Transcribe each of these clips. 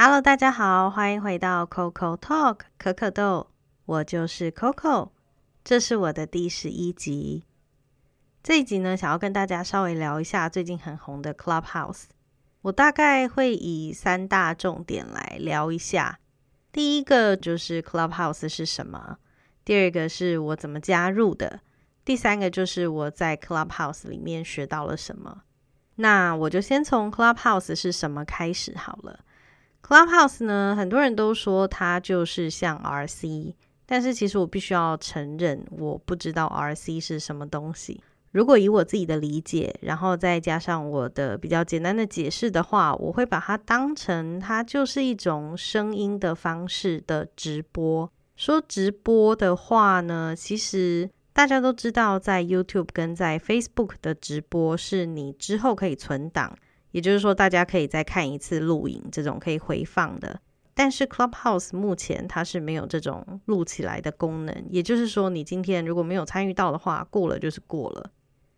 Hello，大家好，欢迎回到 Coco Talk 可可豆，我就是 Coco，这是我的第十一集。这一集呢，想要跟大家稍微聊一下最近很红的 Clubhouse。我大概会以三大重点来聊一下。第一个就是 Clubhouse 是什么，第二个是我怎么加入的，第三个就是我在 Clubhouse 里面学到了什么。那我就先从 Clubhouse 是什么开始好了。Clubhouse 呢，很多人都说它就是像 RC，但是其实我必须要承认，我不知道 RC 是什么东西。如果以我自己的理解，然后再加上我的比较简单的解释的话，我会把它当成它就是一种声音的方式的直播。说直播的话呢，其实。大家都知道，在 YouTube 跟在 Facebook 的直播是你之后可以存档，也就是说，大家可以再看一次录影，这种可以回放的。但是 Clubhouse 目前它是没有这种录起来的功能，也就是说，你今天如果没有参与到的话，过了就是过了。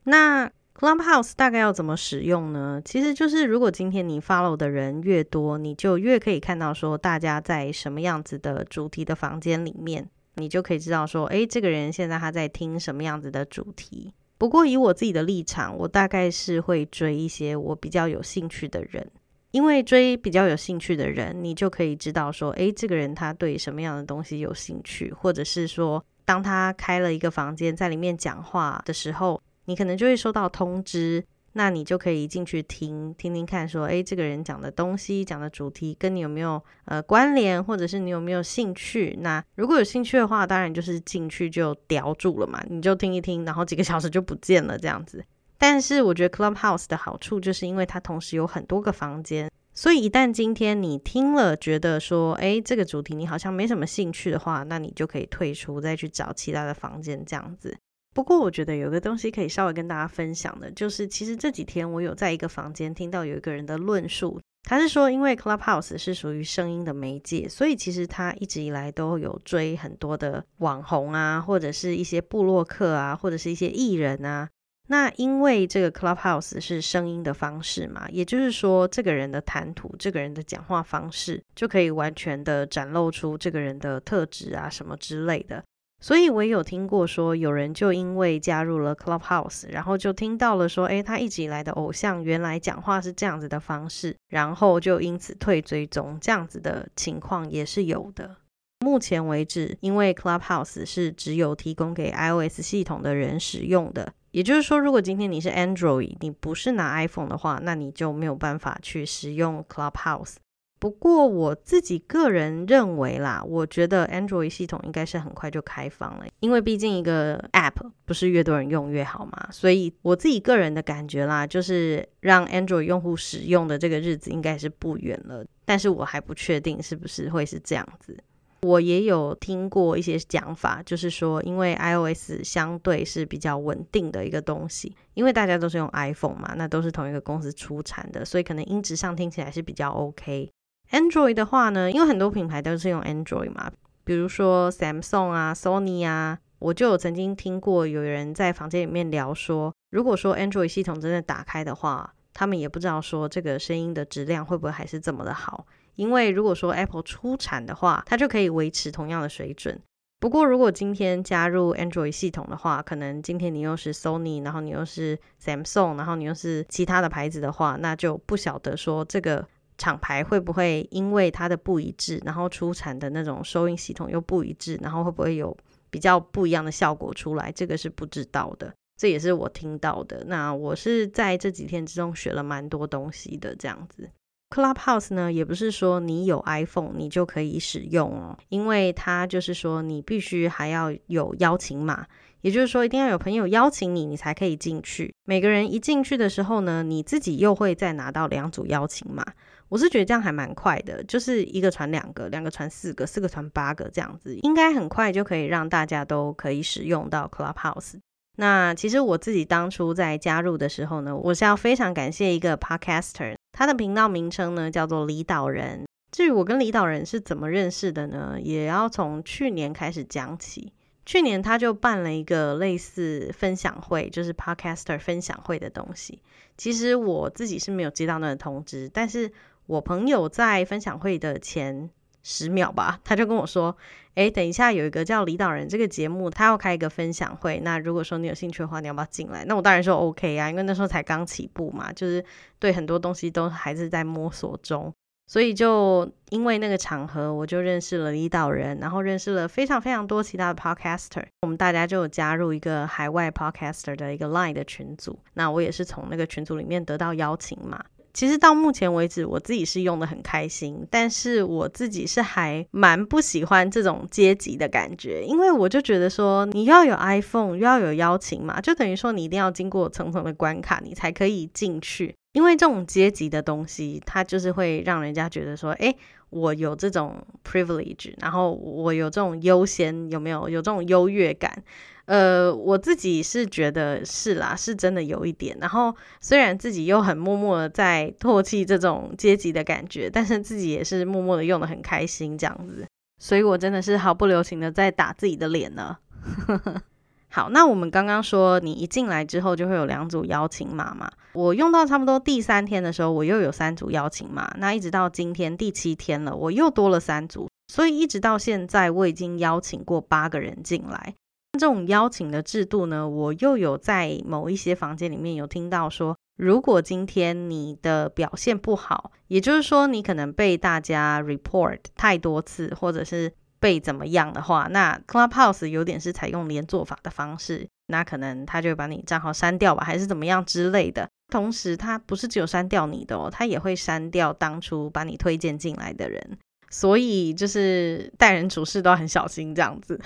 那 Clubhouse 大概要怎么使用呢？其实就是如果今天你 follow 的人越多，你就越可以看到说大家在什么样子的主题的房间里面。你就可以知道说，诶，这个人现在他在听什么样子的主题。不过以我自己的立场，我大概是会追一些我比较有兴趣的人，因为追比较有兴趣的人，你就可以知道说，诶，这个人他对什么样的东西有兴趣，或者是说，当他开了一个房间在里面讲话的时候，你可能就会收到通知。那你就可以进去听听听看，说，诶，这个人讲的东西、讲的主题跟你有没有呃关联，或者是你有没有兴趣？那如果有兴趣的话，当然就是进去就叼住了嘛，你就听一听，然后几个小时就不见了这样子。但是我觉得 Clubhouse 的好处就是因为它同时有很多个房间，所以一旦今天你听了觉得说，诶，这个主题你好像没什么兴趣的话，那你就可以退出，再去找其他的房间这样子。不过，我觉得有个东西可以稍微跟大家分享的，就是其实这几天我有在一个房间听到有一个人的论述，他是说，因为 Clubhouse 是属于声音的媒介，所以其实他一直以来都有追很多的网红啊，或者是一些部落客啊，或者是一些艺人啊。那因为这个 Clubhouse 是声音的方式嘛，也就是说，这个人的谈吐，这个人的讲话方式，就可以完全的展露出这个人的特质啊，什么之类的。所以，我也有听过说，有人就因为加入了 Clubhouse，然后就听到了说，诶，他一直以来的偶像原来讲话是这样子的方式，然后就因此退追踪，这样子的情况也是有的。目前为止，因为 Clubhouse 是只有提供给 iOS 系统的人使用的，也就是说，如果今天你是 Android，你不是拿 iPhone 的话，那你就没有办法去使用 Clubhouse。不过我自己个人认为啦，我觉得 Android 系统应该是很快就开放了，因为毕竟一个 App 不是越多人用越好嘛。所以我自己个人的感觉啦，就是让 Android 用户使用的这个日子应该是不远了。但是我还不确定是不是会是这样子。我也有听过一些讲法，就是说，因为 iOS 相对是比较稳定的一个东西，因为大家都是用 iPhone 嘛，那都是同一个公司出产的，所以可能音质上听起来是比较 OK。Android 的话呢，因为很多品牌都是用 Android 嘛，比如说 Samsung 啊、Sony 啊，我就有曾经听过有人在房间里面聊说，如果说 Android 系统真的打开的话，他们也不知道说这个声音的质量会不会还是这么的好，因为如果说 Apple 出产的话，它就可以维持同样的水准。不过如果今天加入 Android 系统的话，可能今天你又是 Sony，然后你又是 Samsung，然后你又是其他的牌子的话，那就不晓得说这个。厂牌会不会因为它的不一致，然后出产的那种收音系统又不一致，然后会不会有比较不一样的效果出来？这个是不知道的，这也是我听到的。那我是在这几天之中学了蛮多东西的，这样子。Clubhouse 呢，也不是说你有 iPhone 你就可以使用哦，因为它就是说你必须还要有邀请码。也就是说，一定要有朋友邀请你，你才可以进去。每个人一进去的时候呢，你自己又会再拿到两组邀请码。我是觉得这样还蛮快的，就是一个传两个，两个传四个，四个传八个这样子，应该很快就可以让大家都可以使用到 Clubhouse。那其实我自己当初在加入的时候呢，我是要非常感谢一个 Podcaster，他的频道名称呢叫做李导人。至于我跟李导人是怎么认识的呢，也要从去年开始讲起。去年他就办了一个类似分享会，就是 Podcaster 分享会的东西。其实我自己是没有接到那个通知，但是我朋友在分享会的前十秒吧，他就跟我说：“诶，等一下有一个叫李导人这个节目，他要开一个分享会。那如果说你有兴趣的话，你要不要进来？”那我当然说 OK 啊，因为那时候才刚起步嘛，就是对很多东西都还是在摸索中。所以就因为那个场合，我就认识了李导人，然后认识了非常非常多其他的 podcaster。我们大家就加入一个海外 podcaster 的一个 line 的群组。那我也是从那个群组里面得到邀请嘛。其实到目前为止，我自己是用的很开心，但是我自己是还蛮不喜欢这种阶级的感觉，因为我就觉得说，你要有 iPhone，又要有邀请嘛，就等于说你一定要经过层层的关卡，你才可以进去。因为这种阶级的东西，它就是会让人家觉得说，哎，我有这种 privilege，然后我有这种优先，有没有有这种优越感？呃，我自己是觉得是啦，是真的有一点。然后虽然自己又很默默的在唾弃这种阶级的感觉，但是自己也是默默的用的很开心这样子。所以我真的是毫不留情的在打自己的脸呢。好，那我们刚刚说你一进来之后就会有两组邀请码嘛？我用到差不多第三天的时候，我又有三组邀请码。那一直到今天第七天了，我又多了三组，所以一直到现在我已经邀请过八个人进来。这种邀请的制度呢，我又有在某一些房间里面有听到说，如果今天你的表现不好，也就是说你可能被大家 report 太多次，或者是被怎么样的话，那 Clubhouse 有点是采用连坐法的方式，那可能他就会把你账号删掉吧，还是怎么样之类的。同时，他不是只有删掉你的哦，他也会删掉当初把你推荐进来的人，所以就是待人处事都很小心这样子。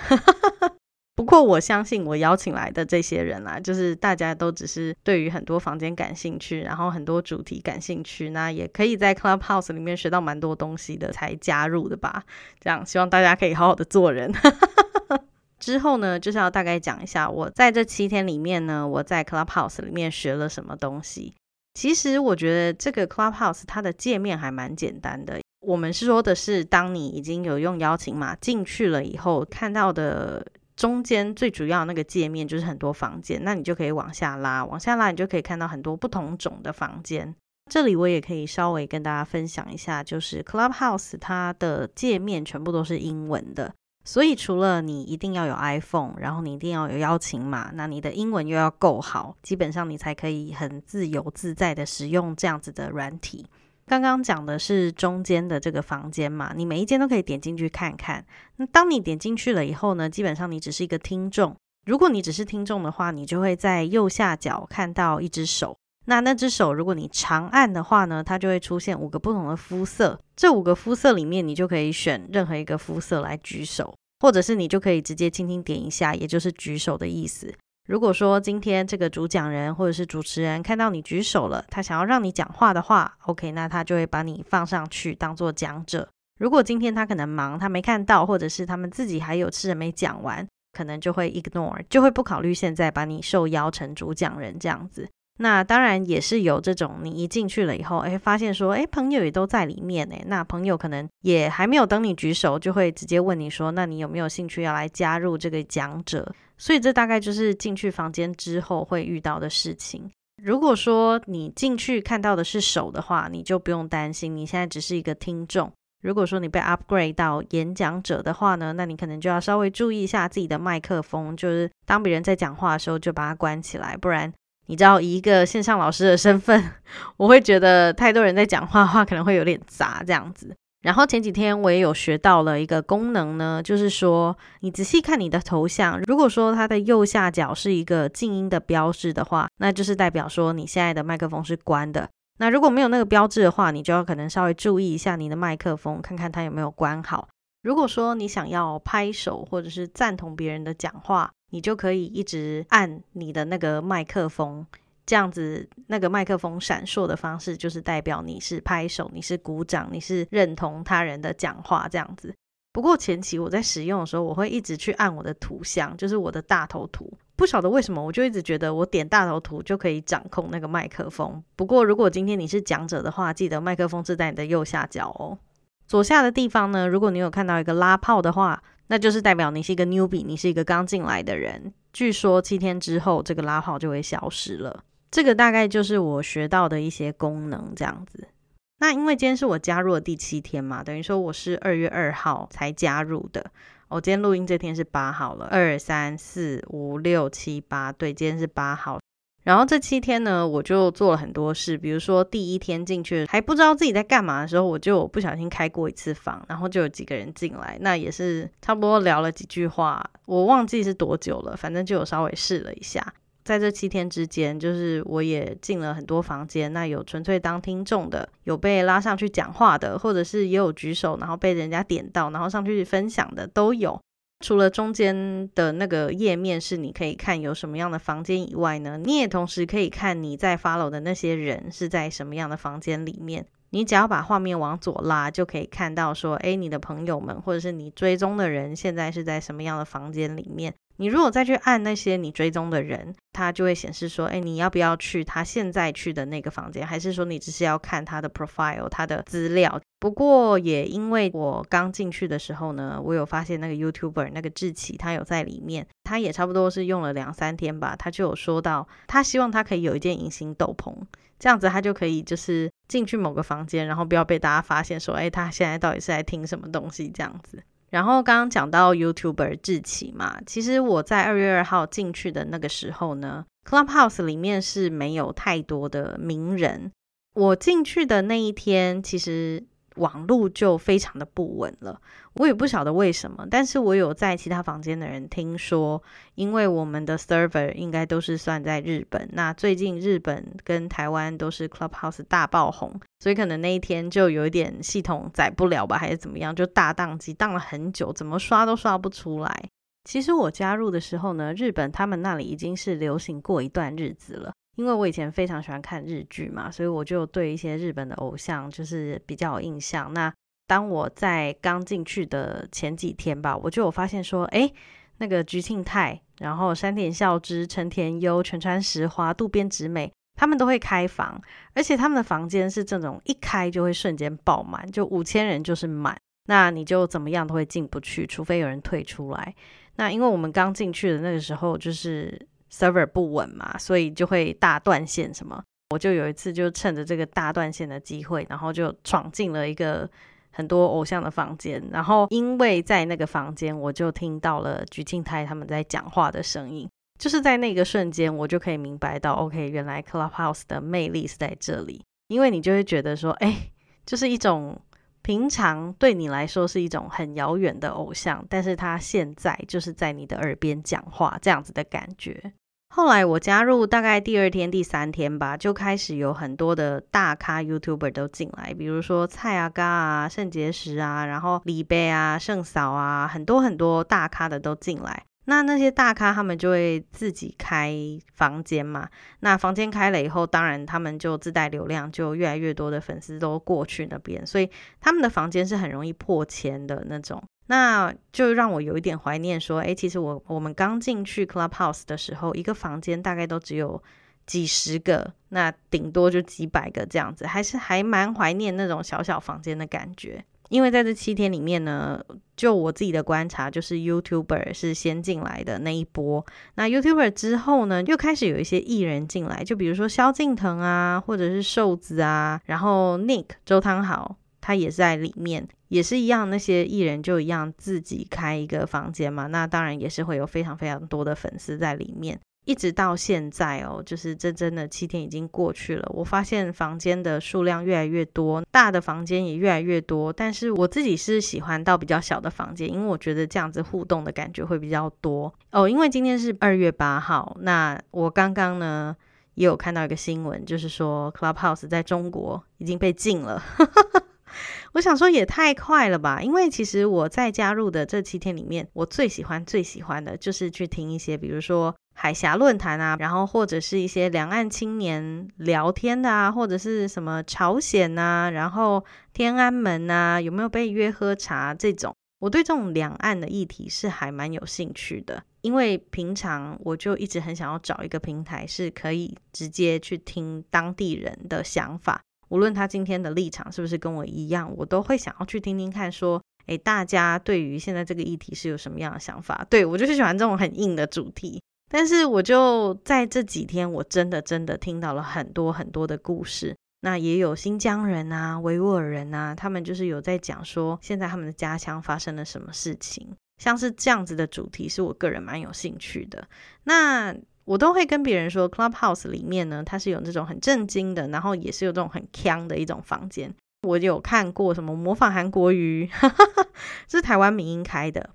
不过我相信我邀请来的这些人啦，就是大家都只是对于很多房间感兴趣，然后很多主题感兴趣，那也可以在 Clubhouse 里面学到蛮多东西的才加入的吧。这样希望大家可以好好的做人。之后呢，就是要大概讲一下我在这七天里面呢，我在 Clubhouse 里面学了什么东西。其实我觉得这个 Clubhouse 它的界面还蛮简单的。我们是说的是，当你已经有用邀请码进去了以后，看到的。中间最主要那个界面就是很多房间，那你就可以往下拉，往下拉你就可以看到很多不同种的房间。这里我也可以稍微跟大家分享一下，就是 Clubhouse 它的界面全部都是英文的，所以除了你一定要有 iPhone，然后你一定要有邀请码，那你的英文又要够好，基本上你才可以很自由自在的使用这样子的软体。刚刚讲的是中间的这个房间嘛，你每一间都可以点进去看看。那当你点进去了以后呢，基本上你只是一个听众。如果你只是听众的话，你就会在右下角看到一只手。那那只手，如果你长按的话呢，它就会出现五个不同的肤色。这五个肤色里面，你就可以选任何一个肤色来举手，或者是你就可以直接轻轻点一下，也就是举手的意思。如果说今天这个主讲人或者是主持人看到你举手了，他想要让你讲话的话，OK，那他就会把你放上去当做讲者。如果今天他可能忙，他没看到，或者是他们自己还有事没讲完，可能就会 ignore，就会不考虑现在把你受邀成主讲人这样子。那当然也是有这种，你一进去了以后，哎，发现说，哎，朋友也都在里面哎，那朋友可能也还没有等你举手，就会直接问你说，那你有没有兴趣要来加入这个讲者？所以这大概就是进去房间之后会遇到的事情。如果说你进去看到的是手的话，你就不用担心，你现在只是一个听众。如果说你被 upgrade 到演讲者的话呢，那你可能就要稍微注意一下自己的麦克风，就是当别人在讲话的时候就把它关起来，不然你知道以一个线上老师的身份，我会觉得太多人在讲话的话可能会有点杂这样子。然后前几天我也有学到了一个功能呢，就是说你仔细看你的头像，如果说它的右下角是一个静音的标志的话，那就是代表说你现在的麦克风是关的。那如果没有那个标志的话，你就要可能稍微注意一下你的麦克风，看看它有没有关好。如果说你想要拍手或者是赞同别人的讲话，你就可以一直按你的那个麦克风。这样子，那个麦克风闪烁的方式，就是代表你是拍手，你是鼓掌，你是认同他人的讲话这样子。不过前期我在使用的时候，我会一直去按我的图像，就是我的大头图。不晓得为什么，我就一直觉得我点大头图就可以掌控那个麦克风。不过如果今天你是讲者的话，记得麦克风是在你的右下角哦。左下的地方呢，如果你有看到一个拉炮的话，那就是代表你是一个 newbie，你是一个刚进来的人。据说七天之后，这个拉炮就会消失了。这个大概就是我学到的一些功能，这样子。那因为今天是我加入的第七天嘛，等于说我是二月二号才加入的。我今天录音这天是八号了，二三四五六七八，对，今天是八号。然后这七天呢，我就做了很多事，比如说第一天进去还不知道自己在干嘛的时候，我就不小心开过一次房，然后就有几个人进来，那也是差不多聊了几句话，我忘记是多久了，反正就有稍微试了一下。在这七天之间，就是我也进了很多房间，那有纯粹当听众的，有被拉上去讲话的，或者是也有举手，然后被人家点到，然后上去分享的都有。除了中间的那个页面是你可以看有什么样的房间以外呢，你也同时可以看你在 follow 的那些人是在什么样的房间里面。你只要把画面往左拉，就可以看到说，哎，你的朋友们或者是你追踪的人现在是在什么样的房间里面。你如果再去按那些你追踪的人，它就会显示说，哎，你要不要去他现在去的那个房间？还是说你只是要看他的 profile，他的资料？不过也因为我刚进去的时候呢，我有发现那个 YouTuber 那个志奇他有在里面，他也差不多是用了两三天吧，他就有说到，他希望他可以有一件隐形斗篷，这样子他就可以就是进去某个房间，然后不要被大家发现说，哎，他现在到底是在听什么东西这样子。然后刚刚讲到 YouTuber 志奇嘛，其实我在二月二号进去的那个时候呢，Clubhouse 里面是没有太多的名人。我进去的那一天，其实。网路就非常的不稳了，我也不晓得为什么，但是我有在其他房间的人听说，因为我们的 server 应该都是算在日本，那最近日本跟台湾都是 Clubhouse 大爆红，所以可能那一天就有一点系统载不了吧，还是怎么样，就大宕机，宕了很久，怎么刷都刷不出来。其实我加入的时候呢，日本他们那里已经是流行过一段日子了。因为我以前非常喜欢看日剧嘛，所以我就对一些日本的偶像就是比较有印象。那当我在刚进去的前几天吧，我就有发现说，哎，那个菊庆泰，然后山田孝之、成田优、全川石花、渡边直美，他们都会开房，而且他们的房间是这种一开就会瞬间爆满，就五千人就是满，那你就怎么样都会进不去，除非有人退出来。那因为我们刚进去的那个时候就是。Server 不稳嘛，所以就会大断线什么。我就有一次就趁着这个大断线的机会，然后就闯进了一个很多偶像的房间。然后因为在那个房间，我就听到了菊庆泰他们在讲话的声音。就是在那个瞬间，我就可以明白到，OK，原来 Clubhouse 的魅力是在这里。因为你就会觉得说，哎，就是一种平常对你来说是一种很遥远的偶像，但是他现在就是在你的耳边讲话，这样子的感觉。后来我加入大概第二天、第三天吧，就开始有很多的大咖 YouTuber 都进来，比如说蔡阿嘎啊、肾结石啊，然后李贝啊、圣嫂啊，很多很多大咖的都进来。那那些大咖他们就会自己开房间嘛，那房间开了以后，当然他们就自带流量，就越来越多的粉丝都过去那边，所以他们的房间是很容易破千的那种。那就让我有一点怀念，说，哎，其实我我们刚进去 Clubhouse 的时候，一个房间大概都只有几十个，那顶多就几百个这样子，还是还蛮怀念那种小小房间的感觉。因为在这七天里面呢，就我自己的观察，就是 YouTuber 是先进来的那一波，那 YouTuber 之后呢，又开始有一些艺人进来，就比如说萧敬腾啊，或者是瘦子啊，然后 Nick 周汤豪。他也在里面，也是一样，那些艺人就一样自己开一个房间嘛，那当然也是会有非常非常多的粉丝在里面。一直到现在哦，就是真真的七天已经过去了，我发现房间的数量越来越多，大的房间也越来越多。但是我自己是喜欢到比较小的房间，因为我觉得这样子互动的感觉会比较多哦。因为今天是二月八号，那我刚刚呢也有看到一个新闻，就是说 Clubhouse 在中国已经被禁了。我想说也太快了吧，因为其实我在加入的这七天里面，我最喜欢最喜欢的就是去听一些，比如说海峡论坛啊，然后或者是一些两岸青年聊天的啊，或者是什么朝鲜啊，然后天安门啊，有没有被约喝茶这种，我对这种两岸的议题是还蛮有兴趣的，因为平常我就一直很想要找一个平台是可以直接去听当地人的想法。无论他今天的立场是不是跟我一样，我都会想要去听听看，说，诶，大家对于现在这个议题是有什么样的想法？对我就是喜欢这种很硬的主题。但是我就在这几天，我真的真的听到了很多很多的故事。那也有新疆人啊、维吾尔人啊，他们就是有在讲说现在他们的家乡发生了什么事情，像是这样子的主题，是我个人蛮有兴趣的。那我都会跟别人说，Clubhouse 里面呢，它是有这种很震惊的，然后也是有这种很强的一种房间。我有看过什么模仿韩国语，是台湾民音开的，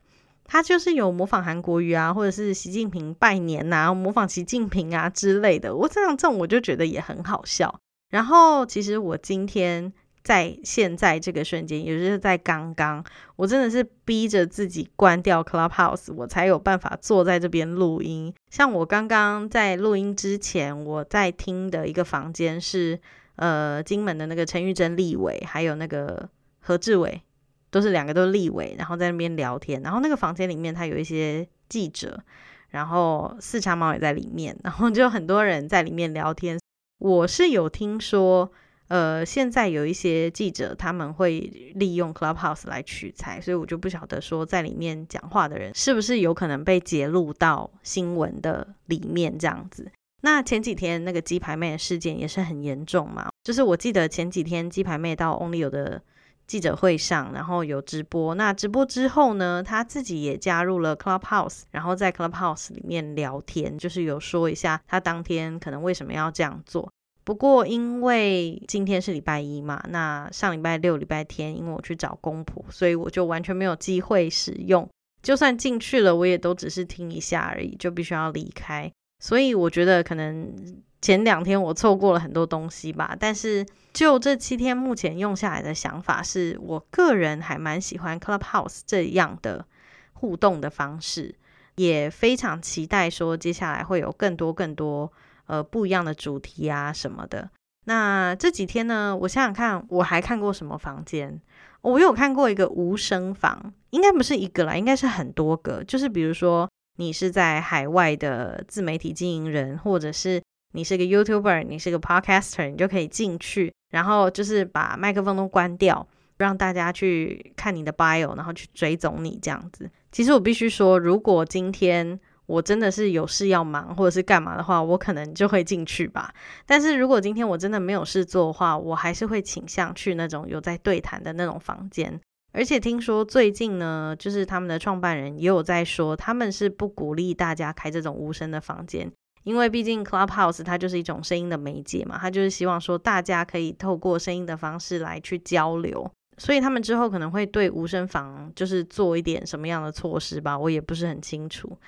他就是有模仿韩国语啊，或者是习近平拜年呐，模仿习近平啊之类的。我这样这种我就觉得也很好笑。然后其实我今天在现在这个瞬间，也就是在刚刚，我真的是逼着自己关掉 Clubhouse，我才有办法坐在这边录音。像我刚刚在录音之前，我在听的一个房间是。呃，金门的那个陈玉珍立委，还有那个何志伟，都是两个都是立委，然后在那边聊天。然后那个房间里面，他有一些记者，然后四叉猫也在里面，然后就很多人在里面聊天。我是有听说，呃，现在有一些记者他们会利用 Clubhouse 来取材，所以我就不晓得说在里面讲话的人是不是有可能被揭露到新闻的里面这样子。那前几天那个鸡排妹的事件也是很严重嘛，就是我记得前几天鸡排妹到 Only 有的记者会上，然后有直播。那直播之后呢，她自己也加入了 Clubhouse，然后在 Clubhouse 里面聊天，就是有说一下她当天可能为什么要这样做。不过因为今天是礼拜一嘛，那上礼拜六、礼拜天，因为我去找公婆，所以我就完全没有机会使用。就算进去了，我也都只是听一下而已，就必须要离开。所以我觉得可能前两天我错过了很多东西吧，但是就这七天目前用下来的想法是，我个人还蛮喜欢 Clubhouse 这样的互动的方式，也非常期待说接下来会有更多更多呃不一样的主题啊什么的。那这几天呢，我想想看，我还看过什么房间？我有看过一个无声房，应该不是一个啦，应该是很多个，就是比如说。你是在海外的自媒体经营人，或者是你是个 YouTuber，你是个 Podcaster，你就可以进去，然后就是把麦克风都关掉，让大家去看你的 bio，然后去追踪你这样子。其实我必须说，如果今天我真的是有事要忙，或者是干嘛的话，我可能就会进去吧。但是如果今天我真的没有事做的话，我还是会倾向去那种有在对谈的那种房间。而且听说最近呢，就是他们的创办人也有在说，他们是不鼓励大家开这种无声的房间，因为毕竟 Clubhouse 它就是一种声音的媒介嘛，他就是希望说大家可以透过声音的方式来去交流，所以他们之后可能会对无声房就是做一点什么样的措施吧，我也不是很清楚。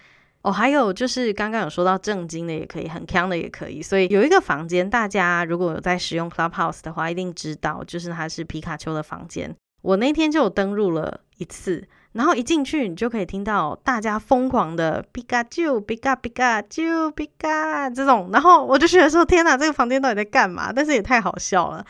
哦，还有就是刚刚有说到正经的也可以，很强的也可以，所以有一个房间，大家如果有在使用 Clubhouse 的话，一定知道，就是它是皮卡丘的房间。我那天就有登录了一次，然后一进去，你就可以听到大家疯狂的皮卡丘、皮卡皮卡丘、皮卡这种，然后我就觉得说：天哪，这个房间到底在干嘛？但是也太好笑了，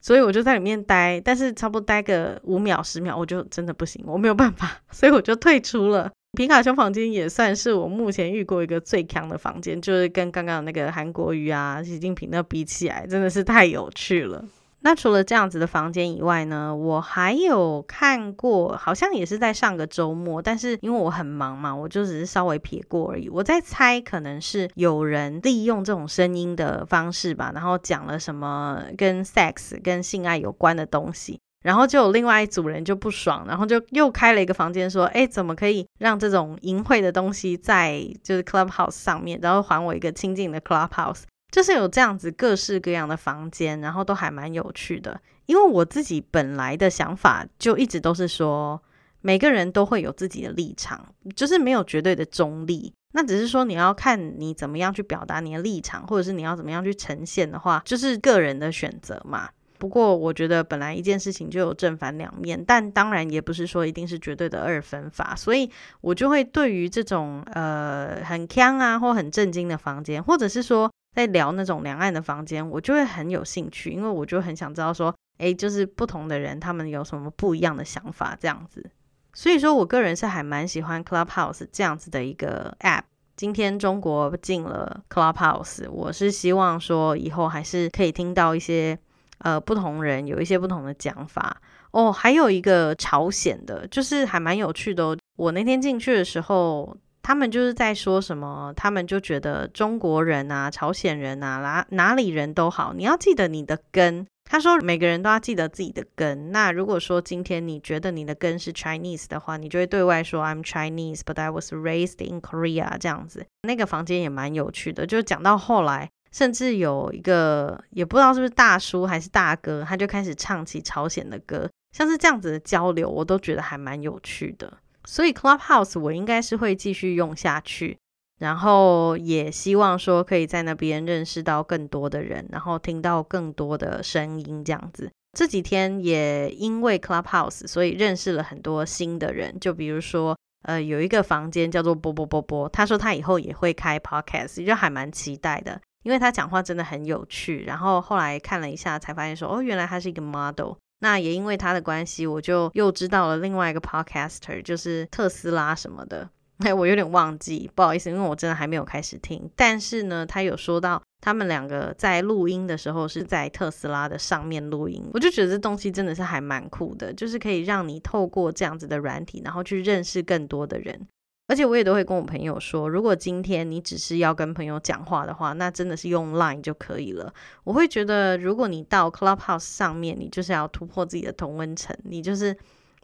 所以我就在里面待，但是差不多待个五秒、十秒，我就真的不行，我没有办法，所以我就退出了。皮卡丘房间也算是我目前遇过一个最强的房间，就是跟刚刚那个韩国瑜啊、习近平那比起来，真的是太有趣了。那除了这样子的房间以外呢，我还有看过，好像也是在上个周末，但是因为我很忙嘛，我就只是稍微瞥过而已。我在猜，可能是有人利用这种声音的方式吧，然后讲了什么跟 sex、跟性爱有关的东西，然后就有另外一组人就不爽，然后就又开了一个房间，说：“哎，怎么可以让这种淫秽的东西在就是 clubhouse 上面，然后还我一个清净的 clubhouse？” 就是有这样子各式各样的房间，然后都还蛮有趣的。因为我自己本来的想法就一直都是说，每个人都会有自己的立场，就是没有绝对的中立。那只是说你要看你怎么样去表达你的立场，或者是你要怎么样去呈现的话，就是个人的选择嘛。不过我觉得本来一件事情就有正反两面，但当然也不是说一定是绝对的二分法。所以我就会对于这种呃很腔啊或很震惊的房间，或者是说。在聊那种两岸的房间，我就会很有兴趣，因为我就很想知道说，哎，就是不同的人他们有什么不一样的想法这样子。所以说我个人是还蛮喜欢 Clubhouse 这样子的一个 App。今天中国进了 Clubhouse，我是希望说以后还是可以听到一些呃不同人有一些不同的讲法哦。还有一个朝鲜的，就是还蛮有趣的。我那天进去的时候。他们就是在说什么，他们就觉得中国人啊、朝鲜人啊、哪哪里人都好，你要记得你的根他说每个人都要记得自己的根。那如果说今天你觉得你的根是 Chinese 的话，你就会对外说 I'm Chinese, but I was raised in Korea 这样子。那个房间也蛮有趣的，就讲到后来，甚至有一个也不知道是不是大叔还是大哥，他就开始唱起朝鲜的歌，像是这样子的交流，我都觉得还蛮有趣的。所以 Clubhouse 我应该是会继续用下去，然后也希望说可以在那边认识到更多的人，然后听到更多的声音这样子。这几天也因为 Clubhouse，所以认识了很多新的人，就比如说，呃，有一个房间叫做波波波波，他说他以后也会开 Podcast，就还蛮期待的，因为他讲话真的很有趣。然后后来看了一下，才发现说，哦，原来他是一个 model。那也因为他的关系，我就又知道了另外一个 podcaster，就是特斯拉什么的。哎，我有点忘记，不好意思，因为我真的还没有开始听。但是呢，他有说到他们两个在录音的时候是在特斯拉的上面录音，我就觉得这东西真的是还蛮酷的，就是可以让你透过这样子的软体，然后去认识更多的人。而且我也都会跟我朋友说，如果今天你只是要跟朋友讲话的话，那真的是用 Line 就可以了。我会觉得，如果你到 Clubhouse 上面，你就是要突破自己的同温层，你就是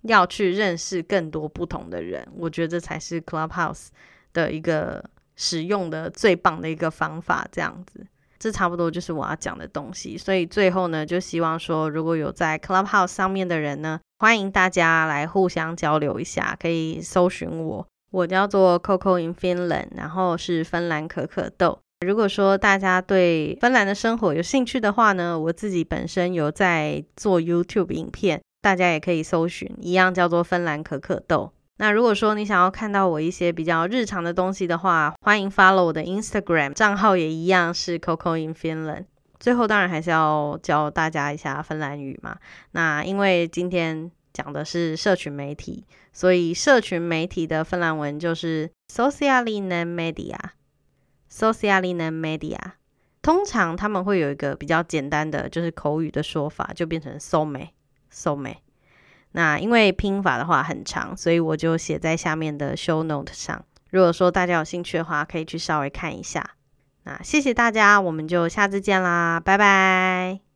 要去认识更多不同的人。我觉得这才是 Clubhouse 的一个使用的最棒的一个方法。这样子，这差不多就是我要讲的东西。所以最后呢，就希望说，如果有在 Clubhouse 上面的人呢，欢迎大家来互相交流一下，可以搜寻我。我叫做 Coco in Finland，然后是芬兰可可豆。如果说大家对芬兰的生活有兴趣的话呢，我自己本身有在做 YouTube 影片，大家也可以搜寻，一样叫做芬兰可可豆。那如果说你想要看到我一些比较日常的东西的话，欢迎 follow 我的 Instagram 账号，也一样是 Coco in Finland。最后当然还是要教大家一下芬兰语嘛。那因为今天。讲的是社群媒体，所以社群媒体的芬兰文就是 social media。social media，通常他们会有一个比较简单的，就是口语的说法，就变成 some some。那因为拼法的话很长，所以我就写在下面的 show note 上。如果说大家有兴趣的话，可以去稍微看一下。那谢谢大家，我们就下次见啦，拜拜。